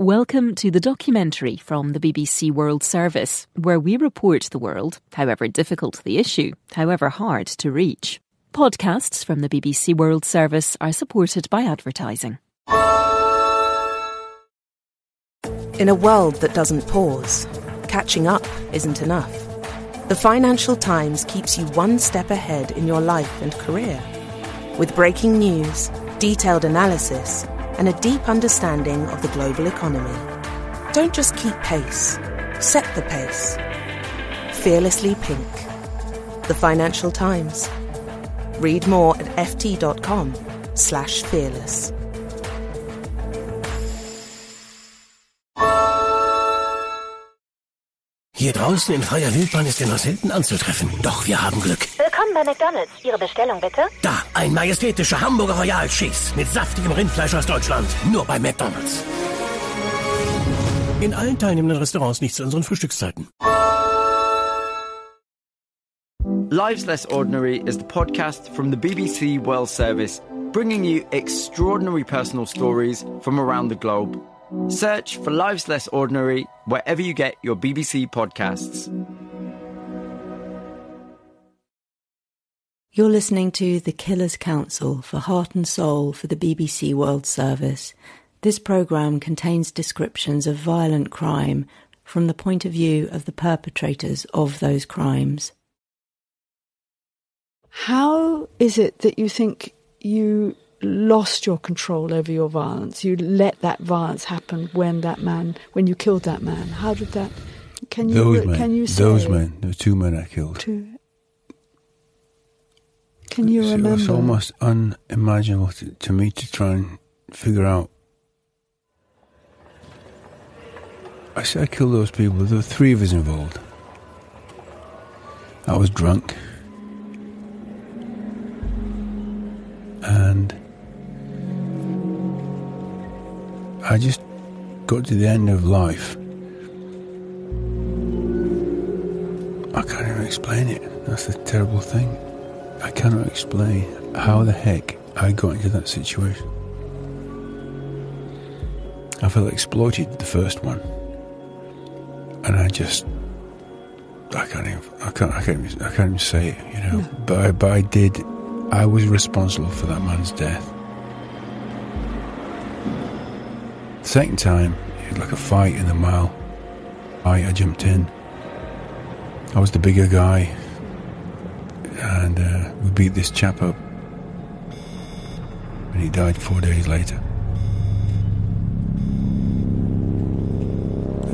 Welcome to the documentary from the BBC World Service, where we report the world, however difficult the issue, however hard to reach. Podcasts from the BBC World Service are supported by advertising. In a world that doesn't pause, catching up isn't enough. The Financial Times keeps you one step ahead in your life and career. With breaking news, detailed analysis, and a deep understanding of the global economy. Don't just keep pace, set the pace. Fearlessly Pink. The Financial Times. Read more at ft.com slash fearless. Hier draußen in freier Wildbahn ist er nur selten anzutreffen. Doch wir haben Glück. Willkommen bei McDonalds. Ihre Bestellung bitte? Da, ein majestätischer Hamburger Royal Cheese mit saftigem Rindfleisch aus Deutschland. Nur bei McDonalds. In allen teilnehmenden Restaurants nicht zu unseren Frühstückszeiten. Lives Less Ordinary is the podcast from the BBC World Service, bringing you extraordinary personal stories from around the globe. Search for Lives Less Ordinary wherever you get your BBC podcasts. You're listening to The Killer's Counsel for Heart and Soul for the BBC World Service. This programme contains descriptions of violent crime from the point of view of the perpetrators of those crimes. How is it that you think you lost your control over your violence? You let that violence happen when that man, when you killed that man. How did that? Can you? Those men. Can you say? Those men. There were two men I killed. Two. Can you So remember? It's almost unimaginable to, to me to try and figure out. I said I killed those people. There were three of us involved. I was drunk. And I just got to the end of life. I can't even explain it. That's the terrible thing. I cannot explain how the heck I got into that situation. I felt exploited the first one, and I just I can't even I can't I can't even, I can't even say it, you know. But I, but I did. I was responsible for that man's death. Second time, it was like a fight in the mile. I, I jumped in. I was the bigger guy, and uh, we beat this chap up. And he died four days later.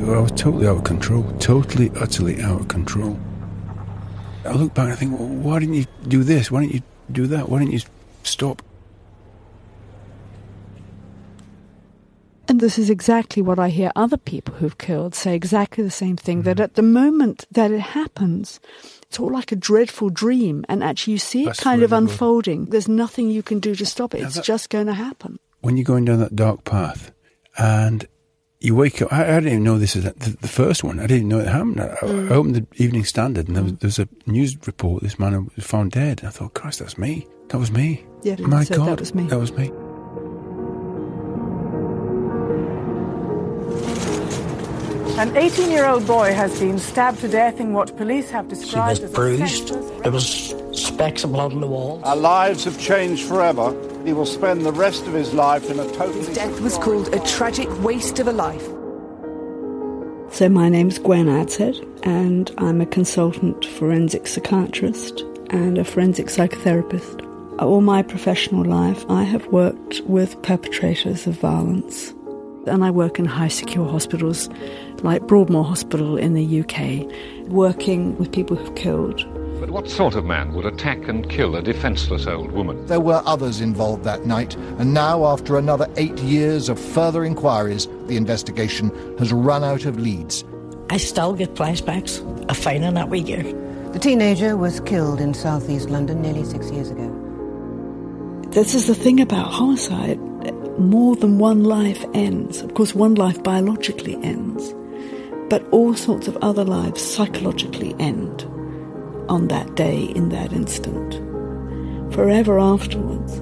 I was totally out of control, totally, utterly out of control. I look back and I think, well, why didn't you do this? Why didn't you do that? Why didn't you stop? This is exactly what I hear other people who've killed say exactly the same thing that mm-hmm. at the moment that it happens, it's all like a dreadful dream. And actually, you see it That's kind of really good. unfolding. There's nothing you can do to stop it. Yeah, It's that- just going to happen. when you're going down that dark path and you wake up, I, I didn't even know this is the, the first one. I didn't know it happened. I, I mm. opened the Evening Standard and there was, mm. there was a news report. This man was found dead. I thought, Christ, that's me. That was me. Yeah, My so God, that was me. That was me. An 18 year old boy has been stabbed to death in what police have She described was as a bruised. senseless- There was specks of blood on the walls. Our lives have changed forever. He will spend the rest of his life in a totally. Death was called a tragic waste of a life. So my name's Gwen Adshead, and I'm a consultant forensic psychiatrist and a forensic psychotherapist. All my professional life, I have worked with perpetrators of violence, and I work in high secure hospitals like Broadmoor Hospital in the UK, working with people who've killed. But what sort of man would attack and kill a defenceless old woman? There were others involved that night, and now, after another eight years of further inquiries, the investigation has run out of leads. I still get flashbacks of finding that wee girl. The teenager was killed in southeast London nearly six years ago. This is the thing about homicide. More than one life ends. Of course, one life biologically ends, but all sorts of other lives psychologically end on that day, in that instant. Forever afterwards,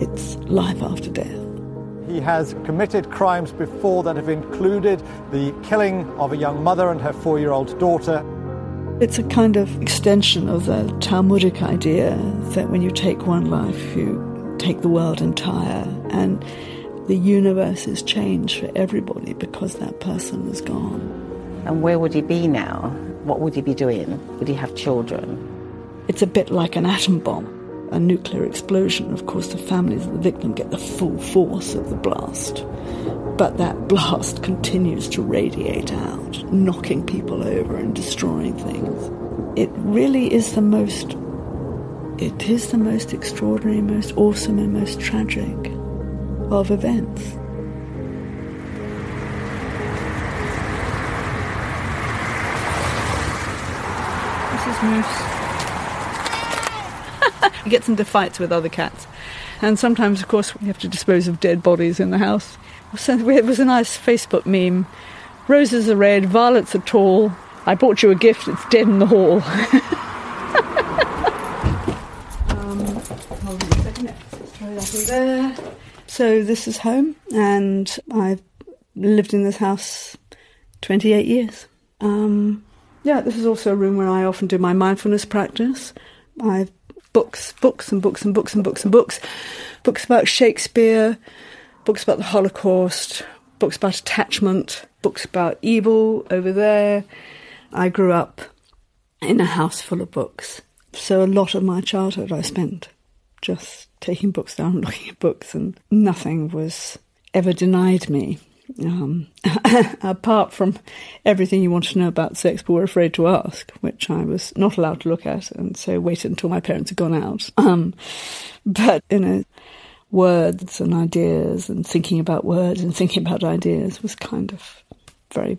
it's life after death. He has committed crimes before that have included the killing of a young mother and her four year old daughter. It's a kind of extension of the Talmudic idea that when you take one life, you take the world entire, and the universe is changed for everybody because that person is gone. And where would he be now? What would he be doing? Would he have children? It's a bit like an atom bomb, a nuclear explosion. Of course, the families of the victim get the full force of the blast. But that blast continues to radiate out, knocking people over and destroying things. It really is the most, it is the most extraordinary, most awesome, and most tragic of events. This is Moose. he gets into fights with other cats. And sometimes, of course, we have to dispose of dead bodies in the house. So It was a nice Facebook meme. Roses are red, violets are tall. I bought you a gift, it's dead in the hall. um, there. So this is home, and I've lived in this house 28 years. Um, yeah, this is also a room where I often do my mindfulness practice. I've books, books and books and books and books and books, books about Shakespeare, books about the Holocaust, books about attachment, books about evil over there. I grew up in a house full of books. So a lot of my childhood I spent just taking books down, looking at books, and nothing was ever denied me. Um, apart from everything you want to know about sex but were afraid to ask, which I was not allowed to look at, and so waited until my parents had gone out. Um, but, you know, words and ideas and thinking about words and thinking about ideas was kind of very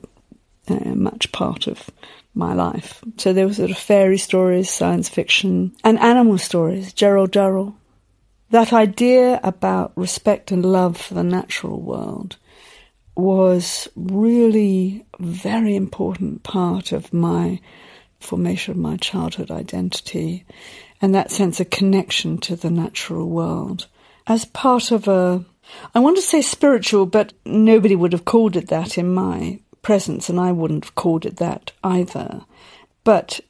uh, much part of my life. So there were sort of fairy stories, science fiction, and animal stories, Gerald Durrell. That idea about respect and love for the natural world was really a very important part of my formation of my childhood identity and that sense of connection to the natural world as part of a I want to say spiritual, but nobody would have called it that in my presence, and I wouldn't have called it that either. But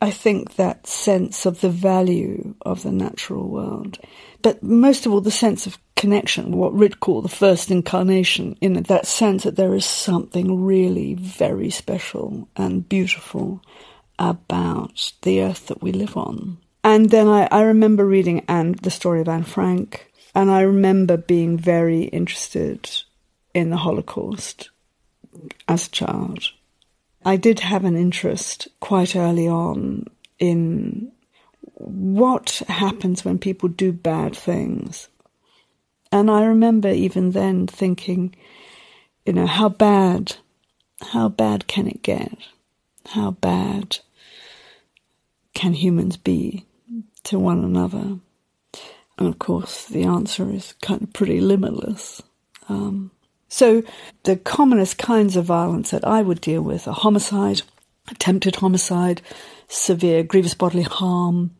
I think that sense of the value of the natural world, but most of all, the sense of connection, what Rid called the first incarnation, in that sense that there is something really very special and beautiful about the earth that we live on. And then I, I remember reading Anne, the story of Anne Frank, and I remember being very interested in the Holocaust as a child. I did have an interest quite early on in what happens when people do bad things. And I remember even then thinking, you know, how bad, how bad can it get? How bad can humans be to one another? And of course, the answer is kind of pretty limitless. Um, so, the commonest kinds of violence that I would deal with are homicide, attempted homicide, severe grievous bodily harm,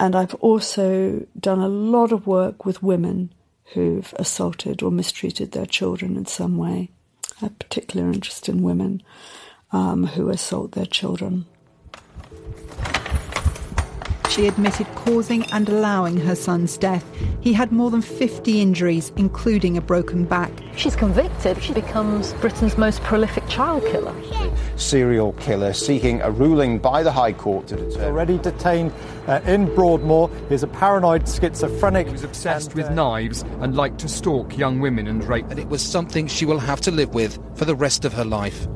and I've also done a lot of work with women who've assaulted or mistreated their children in some way. I have particular interest in women um, who assault their children. She admitted causing and allowing her son's death. He had more than 50 injuries, including a broken back. She's convicted. She becomes Britain's most prolific child killer. Serial killer seeking a ruling by the High Court to determine. Already detained uh, in Broadmoor He's a paranoid schizophrenic. He was obsessed and, uh, with knives and liked to stalk young women and rape. And it was something she will have to live with for the rest of her life.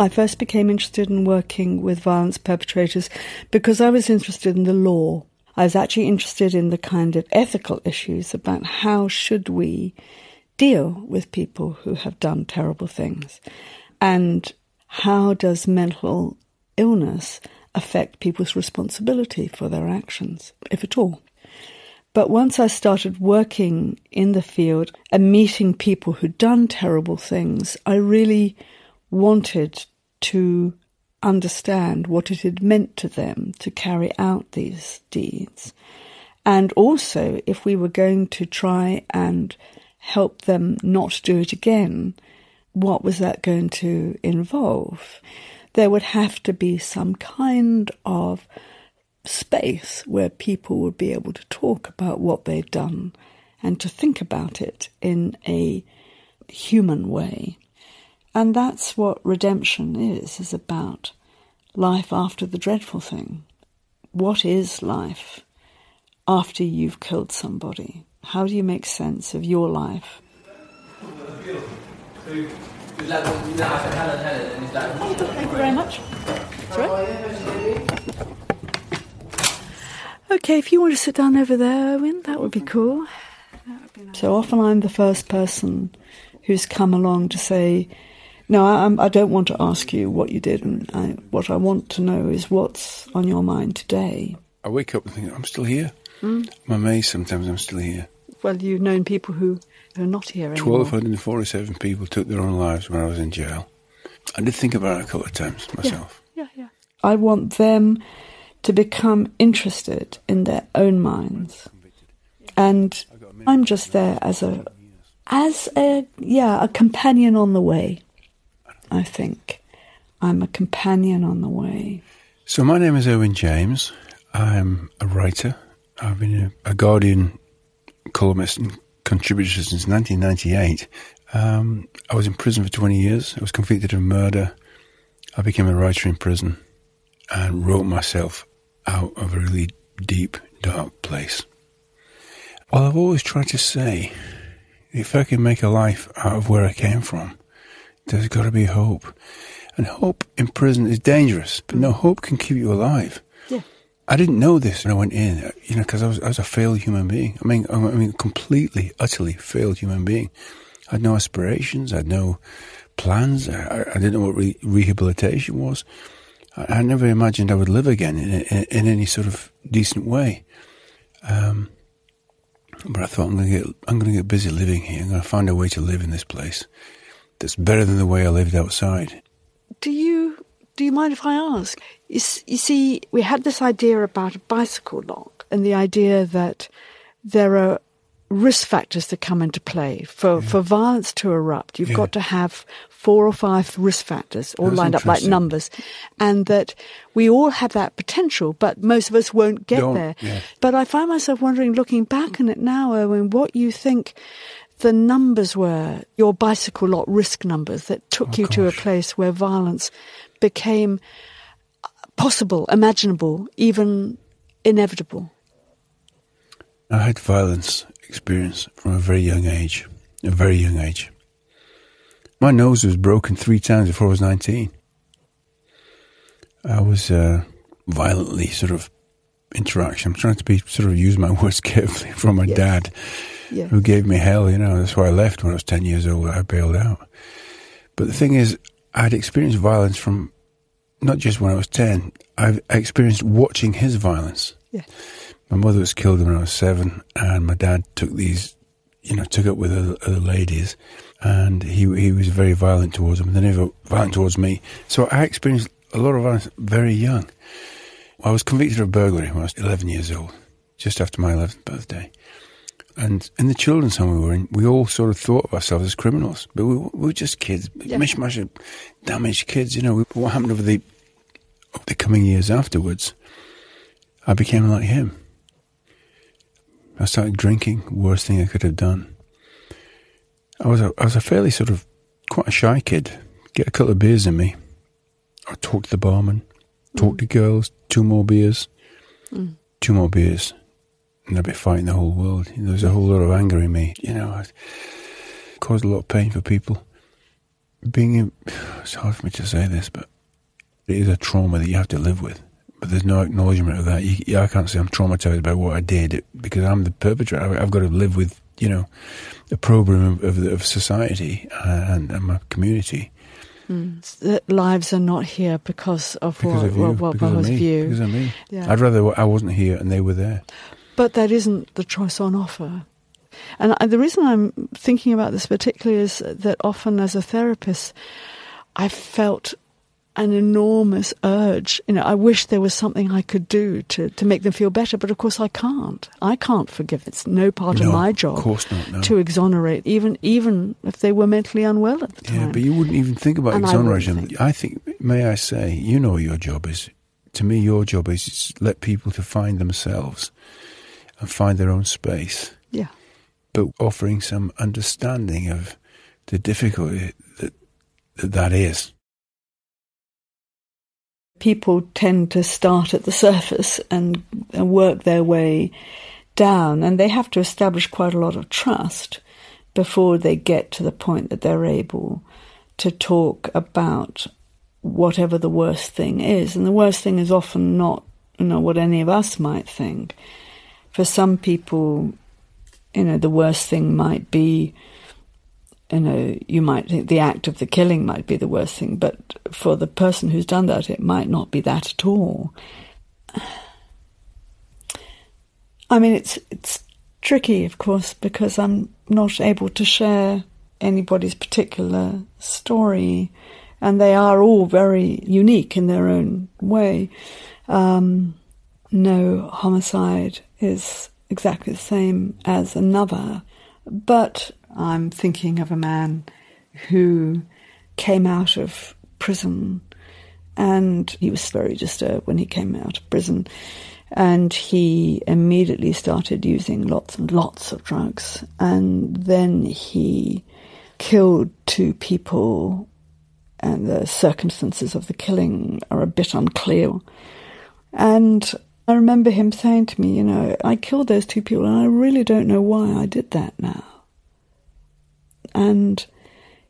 I first became interested in working with violence perpetrators because I was interested in the law. I was actually interested in the kind of ethical issues about how should we deal with people who have done terrible things and how does mental illness affect people's responsibility for their actions, if at all. But once I started working in the field and meeting people who'd done terrible things, I really wanted to understand what it had meant to them to carry out these deeds And also, if we were going to try and help them not do it again, what was that going to involve? There would have to be some kind of space where people would be able to talk about what they'd done and to think about it in a human way. And that's what redemption is, is about life after the dreadful thing. What is life after you've killed somebody? How do you make sense of your life? Thank you very much. Okay, if you want to sit down over there, that would be cool. So often I'm the first person who's come along to say, no, I, I don't want to ask you what you did, and I, what I want to know is what's on your mind today. I wake up and think, I'm still here. Mm. I'm amazed sometimes I'm still here. Well, you've known people who are not here anymore. 1,247 people took their own lives when I was in jail. I did think about it a couple of times myself. Yeah, yeah, yeah. I want them to become interested in their own minds. And I'm just there as a, as a, yeah, a companion on the way. I think. I'm a companion on the way. So, my name is Erwin James. I'm a writer. I've been a, Guardian columnist and contributor since 1998. Um, I was in prison for 20 years. I was convicted of murder. I became a writer in prison and wrote myself out of a really deep, dark place. Well, I've always tried to say if I can make a life out of where I came from, there's got to be hope. And hope in prison is dangerous, but no, hope can keep you alive. Yeah. I didn't know this when I went in, you know, because I was, I was a failed human being. I mean, I mean, completely, utterly failed human being. I had no aspirations. I had no plans. I, I didn't know what re- rehabilitation was. I, I, never imagined I would live again in, in, in any sort of decent way. Um, but I thought I'm going to get, I'm going to get busy living here. I'm going to find a way to live in this place that's better than the way I lived outside. Do you do you mind if I ask? You, you see, we had this idea about a bicycle lock, and the idea that there are risk factors that come into play for, yeah. for violence to erupt. You've yeah. got to have four or five risk factors all lined up like numbers, and that we all have that potential, but most of us won't get Don't, there. Yeah. But I find myself wondering, looking back on it now, Erwin, what you think the numbers were, your bicycle lot risk numbers that took oh, you gosh. to a place where violence became possible, imaginable, even inevitable? I had violence experience from a very young age, a very young age. My nose was broken three times before I was 19. I was uh, violently sort of interaction. I'm trying to be sort of use my words carefully from my yes. dad who gave me hell, you know. That's why I left when I was 10 years old. I bailed out. But the thing is, I'd experienced violence from not just when I was 10, I've experienced watching his violence. Yeah. My mother was killed when I was seven, and my dad took these, you know, took up with other, other ladies, and he he was very violent towards them, he was violent towards me. So I experienced a lot of violence very young. I was convicted of burglary when I was 11 years old, just after my 11th birthday. And in the children's home we were in, we all sort of thought of ourselves as criminals, but we, we were just kids, yeah. mishmash of damaged kids. You know, what happened over the over the coming years afterwards? I became like him. I started drinking, worst thing I could have done. I was a, I was a fairly sort of quite a shy kid. Get a couple of beers in me. I'd talk to the barman, talk mm. to girls, two more beers, mm. two more beers and I'd be fighting the whole world. There was a whole lot of anger in me. You know, I caused a lot of pain for people. Being, in, it's hard for me to say this, but it is a trauma that you have to live with. But there's no acknowledgement of that. You, I can't say I'm traumatized about what I did because I'm the perpetrator. I've got to live with, you know, the program of, of, of society and, and, my community. Mm. lives are not here because of because what, of you, what, because because of me, you. Because of me. Yeah. I'd rather I wasn't here and they were there. But that isn't the choice on offer. And the reason I'm thinking about this particularly is that often as a therapist, I felt an enormous urge. You know, I wish there was something I could do to, to make them feel better, but of course I can't. I can't forgive. It's no part No, of my job of course not, no. to exonerate, even even if they were mentally unwell at the time. Yeah, but you wouldn't even think about And I exonerating wouldn't them. I think, may I say, you know what your job is. To me, your job is to let people to find themselves and find their own space. Yeah. But offering some understanding of the difficulty that that, that is. people tend to start at the surface and, and work their way down, and they have to establish quite a lot of trust before they get to the point that they're able to talk about whatever the worst thing is. And the worst thing is often not, you know, what any of us might think. For some people, you know, the worst thing might be you know, you might think the act of the killing might be the worst thing, but for the person who's done that, it might not be that at all. I mean, it's it's tricky, of course, because I'm not able to share anybody's particular story, and they are all very unique in their own way. Um, no homicide is exactly the same as another, but I'm thinking of a man who came out of prison and he was very disturbed when he came out of prison and he immediately started using lots and lots of drugs and then he killed two people and the circumstances of the killing are a bit unclear. And I remember him saying to me, you know, I killed those two people and I really don't know why I did that now. And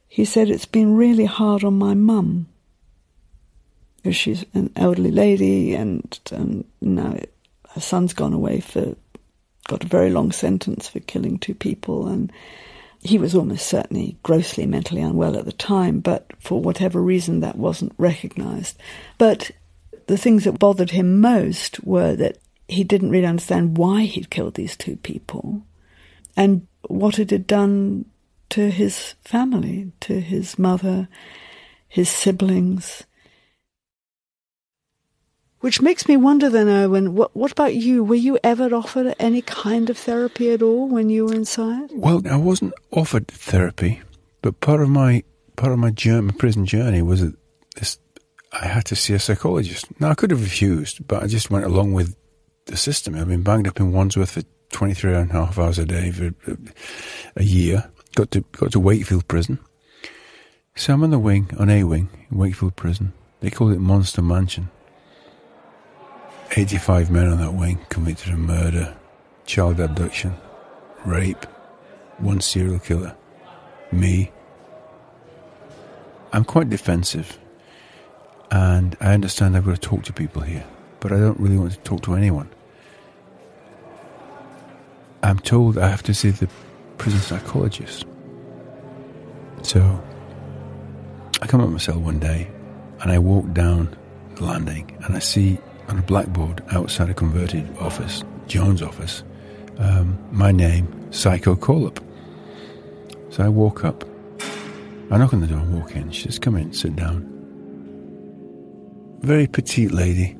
he said it's been really hard on my mum. Because she's an elderly lady and, and now her son's gone away for, got a very long sentence for killing two people. And he was almost certainly grossly mentally unwell at the time, but for whatever reason that wasn't recognized. But the things that bothered him most were that he didn't really understand why he'd killed these two people and what it had done to his family, to his mother, his siblings. Which makes me wonder then, Erwin, what, what about you? Were you ever offered any kind of therapy at all when you were inside? Well, I wasn't offered therapy, but part of my part of my, journey, my prison journey was this I had to see a psychologist. Now I could have refused, but I just went along with the system. I've been banged up in Wandsworth for 23 and a half hours a day for uh, a year. Got to got to Wakefield Prison. So I'm on the wing, on A wing, in Wakefield Prison. They call it Monster Mansion. 85 men on that wing convicted of murder, child abduction, rape, one serial killer, me. I'm quite defensive, and I understand I've got to talk to people here, but I don't really want to talk to anyone. I'm told I have to see the prison psychologist. So I come up my cell one day and I walk down the landing and I see on a blackboard outside a converted office, Joan's office, um, my name, Psycho Call-Up. So I walk up. I knock on the door and walk in. She says, Come in, sit down. Very petite lady,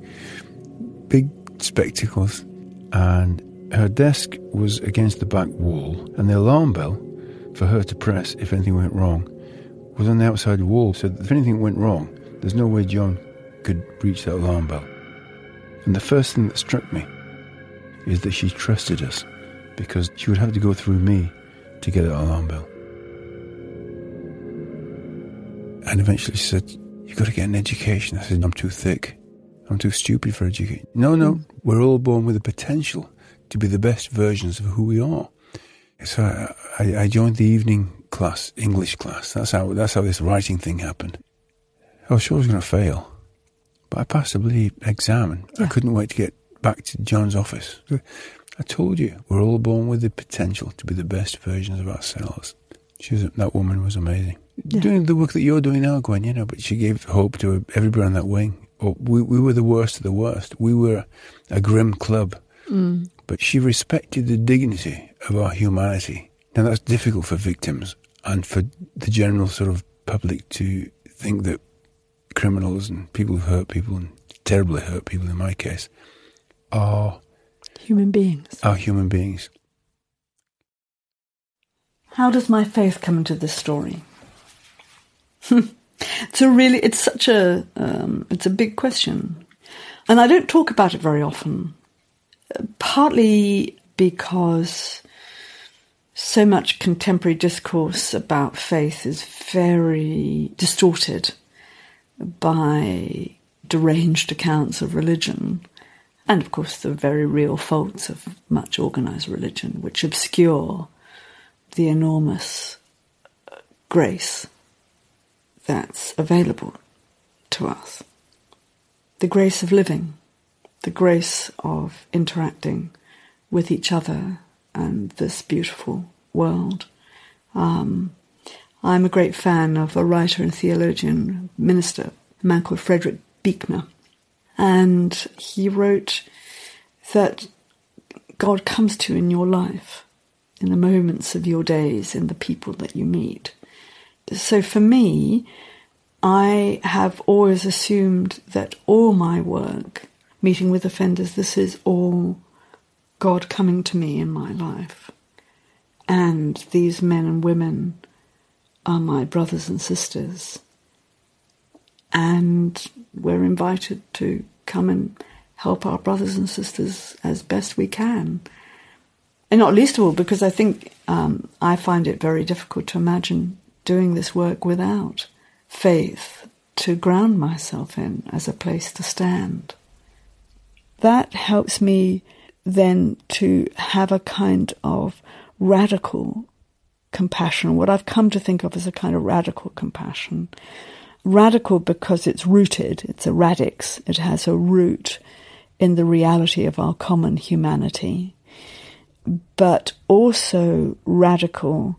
big spectacles, and her desk was against the back wall, and the alarm bell for her to press if anything went wrong was on the outside wall. So if anything went wrong, there's no way Joan could reach that alarm bell. And the first thing that struck me is that she trusted us because she would have to go through me to get that alarm bell. And eventually she said, You've got to get an education. I said, I'm too thick. I'm too stupid for education. No, no, mm. we're all born with the potential to be the best versions of who we are. So uh, I, I joined the evening class, English class. That's how that's how this writing thing happened. I was sure I was going to fail, but I passed the exam, and I couldn't wait to get back to Joan's office. I told you, we're all born with the potential to be the best versions of ourselves. She was that woman was amazing. Yeah. Doing the work that you're doing now, Gwen, you know, but she gave hope to everybody on that wing. Oh, we we were the worst of the worst. We were a grim club Mm. but she respected the dignity of our humanity. Now that's difficult for victims and for the general sort of public to think that criminals and people who've hurt people and terribly hurt people in my case are human beings. Are human beings. How does my faith come into this story? it's a really, it's such a, um, it's a big question, and I don't talk about it very often. Partly because so much contemporary discourse about faith is very distorted by deranged accounts of religion, and of course the very real faults of much organized religion, which obscure the enormous grace that's available to us. The grace of living, the grace of interacting with each other and this beautiful world. Um, I'm a great fan of a writer and theologian, minister, a man called Frederick Buechner. And he wrote that God comes to you in your life, in the moments of your days, in the people that you meet. So for me, I have always assumed that all my work, meeting with offenders, this is all God coming to me in my life. And these men and women are my brothers and sisters. And we're invited to come and help our brothers and sisters as best we can. And not least of all, because I think um, I find it very difficult to imagine doing this work without faith to ground myself in as a place to stand. That helps me then to have a kind of radical compassion, what I've come to think of as a kind of radical compassion. Radical because it's rooted, it's a radix, it has a root in the reality of our common humanity, but also radical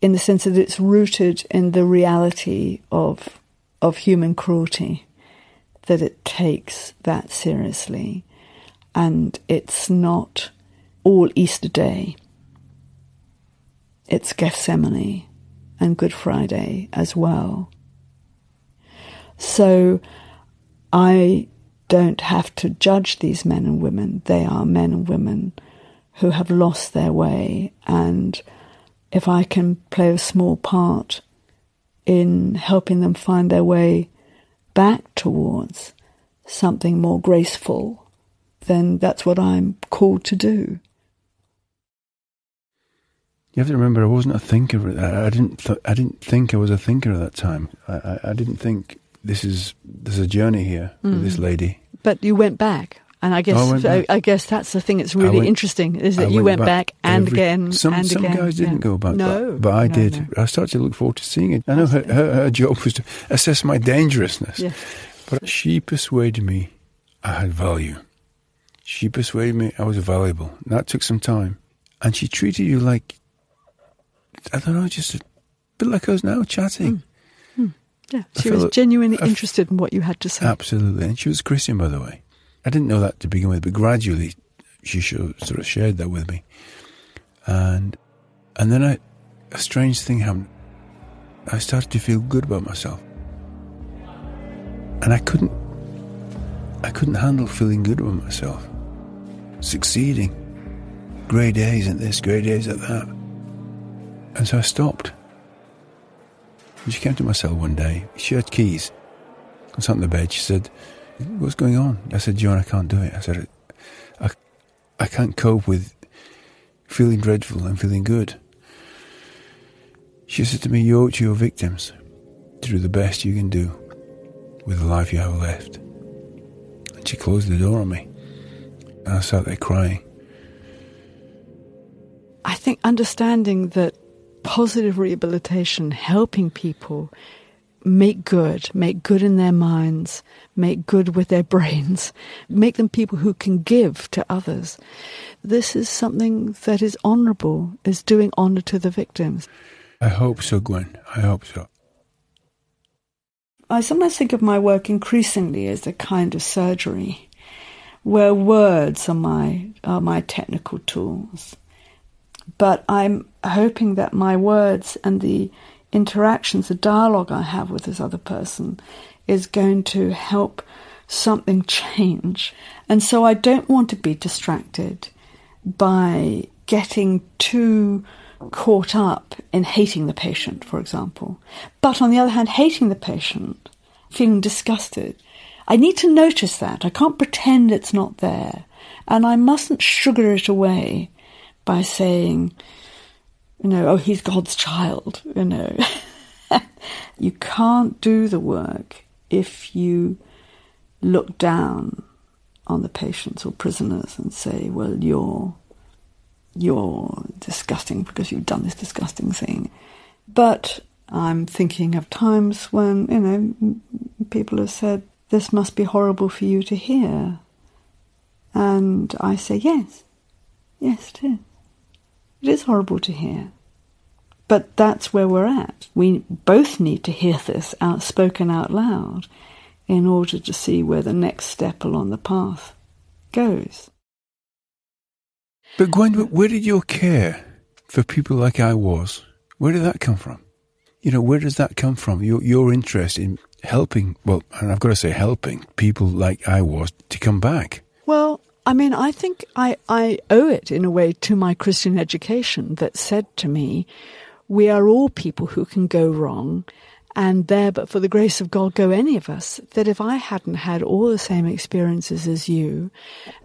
in the sense that it's rooted in the reality of, of human cruelty, that it takes that seriously and it's not all Easter Day. It's Gethsemane and Good Friday as well. So I don't have to judge these men and women. They are men and women who have lost their way. And if I can play a small part in helping them find their way back towards something more graceful then that's what I'm called to do. You have to remember, I wasn't a thinker. I didn't. Th- I didn't think I was a thinker at that time. I, I, I didn't think this is there's a journey here mm. with this lady. But you went back, and I guess I, I, guess that's the thing that's really went, interesting is that you went, went back, back, and every, again some, and some again. guys didn't go back, no, but, but I no, did. No. I started to look forward to seeing it. I know her, her, her job was to assess my dangerousness, yeah. but she persuaded me I had value. She persuaded me I was valuable. That took some time. And she treated you like, I don't know, just a bit like us now, chatting. Mm. Mm. Yeah, she was genuinely interested in what you had to say. Absolutely. And she was Christian, by the way. I didn't know that to begin with, but gradually she sort of shared that with me. And and then I, a strange thing happened. I started to feel good about myself. And I couldn't I couldn't handle feeling good about myself succeeding. Grey days at this, grey days at that. And so I stopped. And she came to my cell one day. She had keys. I sat on the bed. She said, What's going on? I said, Joan, I can't do it. I said, I, I can't cope with feeling dreadful and feeling good. She said to me, You owe it to your victims to do the best you can do with the life you have left. And she closed the door on me. I sat there crying. I think understanding that positive rehabilitation, helping people make good, make good in their minds, make good with their brains, make them people who can give to others. This is something that is honourable, is doing honour to the victims. I hope so, Gwen. I hope so. I sometimes think of my work increasingly as a kind of surgery where words are my are my technical tools. But I'm hoping that my words and the interactions, the dialogue I have with this other person, is going to help something change. And so I don't want to be distracted by getting too caught up in hating the patient, for example. But on the other hand, hating the patient, feeling disgusted, I need to notice that. I can't pretend it's not there. And I mustn't sugar it away by saying, you know, oh, he's God's child, you know. you can't do the work if you look down on the patients or prisoners and say, well, you're you're disgusting because you've done this disgusting thing. But I'm thinking of times when, you know, people have said, this must be horrible for you to hear. And I say, yes, yes, it is. It is horrible to hear. But that's where we're at. We both need to hear this out, spoken out loud in order to see where the next step along the path goes. But Gwen, where did your care for people like I was, where did that come from? You know, where does that come from? Your your interest in helping, well, and I've got to say helping people like I was to come back. Well, I mean, I think I, I owe it in a way to my Christian education that said to me, we are all people who can go wrong and there, but for the grace of God, go any of us, that if I hadn't had all the same experiences as you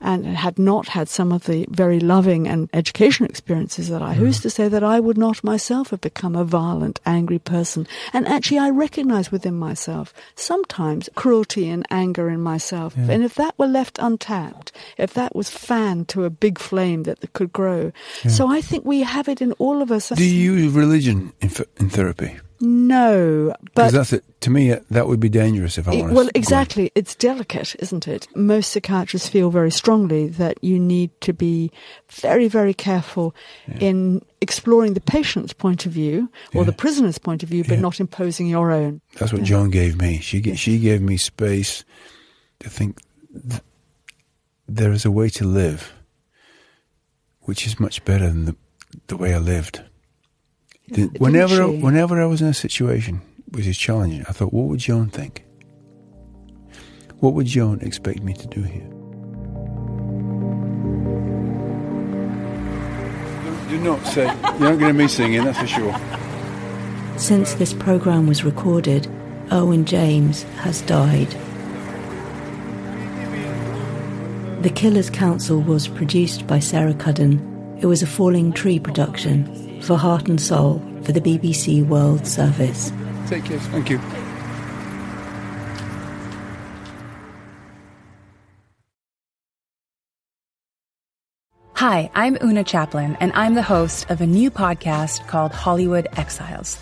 and had not had some of the very loving and educational experiences that I, mm. who's to say that I would not myself have become a violent, angry person? And actually, I recognize within myself sometimes cruelty and anger in myself. Yeah. And if that were left untapped, if that was fanned to a big flame that could grow. Yeah. So I think we have it in all of us. Do you use religion in, in therapy? No, but that's it. To me, that would be dangerous if I wanted. To. Well, exactly. It's delicate, isn't it? Most psychiatrists feel very strongly that you need to be very, very careful yeah. in exploring the patient's point of view or yeah. the prisoner's point of view, but yeah. not imposing your own. That's what Joan gave me. She she gave me space to think. Th- there is a way to live, which is much better than the the way I lived whenever, whenever I was in a situation which is challenging, I thought, what would Joan think? What would Joan expect me to do here? Do not say, you're not going to be singing, that's for sure. Since this programme was recorded, Erwin James has died. The Killer's Counsel was produced by Sarah Cuddon. It was a Falling Tree production for Heart and Soul for the BBC World Service. Take care. Thank you. Hi, I'm Oona Chaplin, and I'm the host of a new podcast called Hollywood Exiles.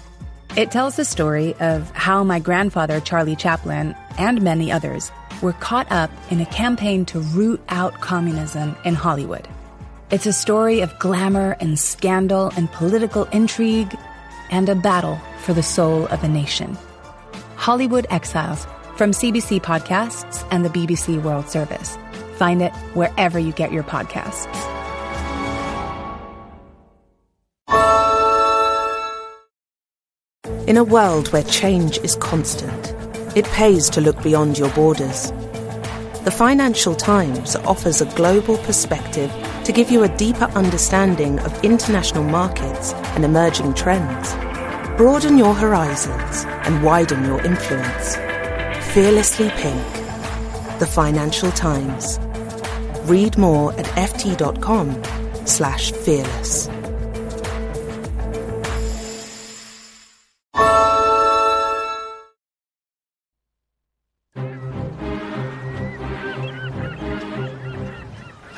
It tells the story of how my grandfather, Charlie Chaplin, and many others were caught up in a campaign to root out communism in Hollywood. It's a story of glamour and scandal and political intrigue and a battle for the soul of a nation. Hollywood Exiles from CBC Podcasts and the BBC World Service. Find it wherever you get your podcasts. In a world where change is constant, it pays to look beyond your borders. The Financial Times offers a global perspective to give you a deeper understanding of international markets and emerging trends. Broaden your horizons and widen your influence. Fearlessly Pink. The Financial Times. Read more at ft.com slash fearless.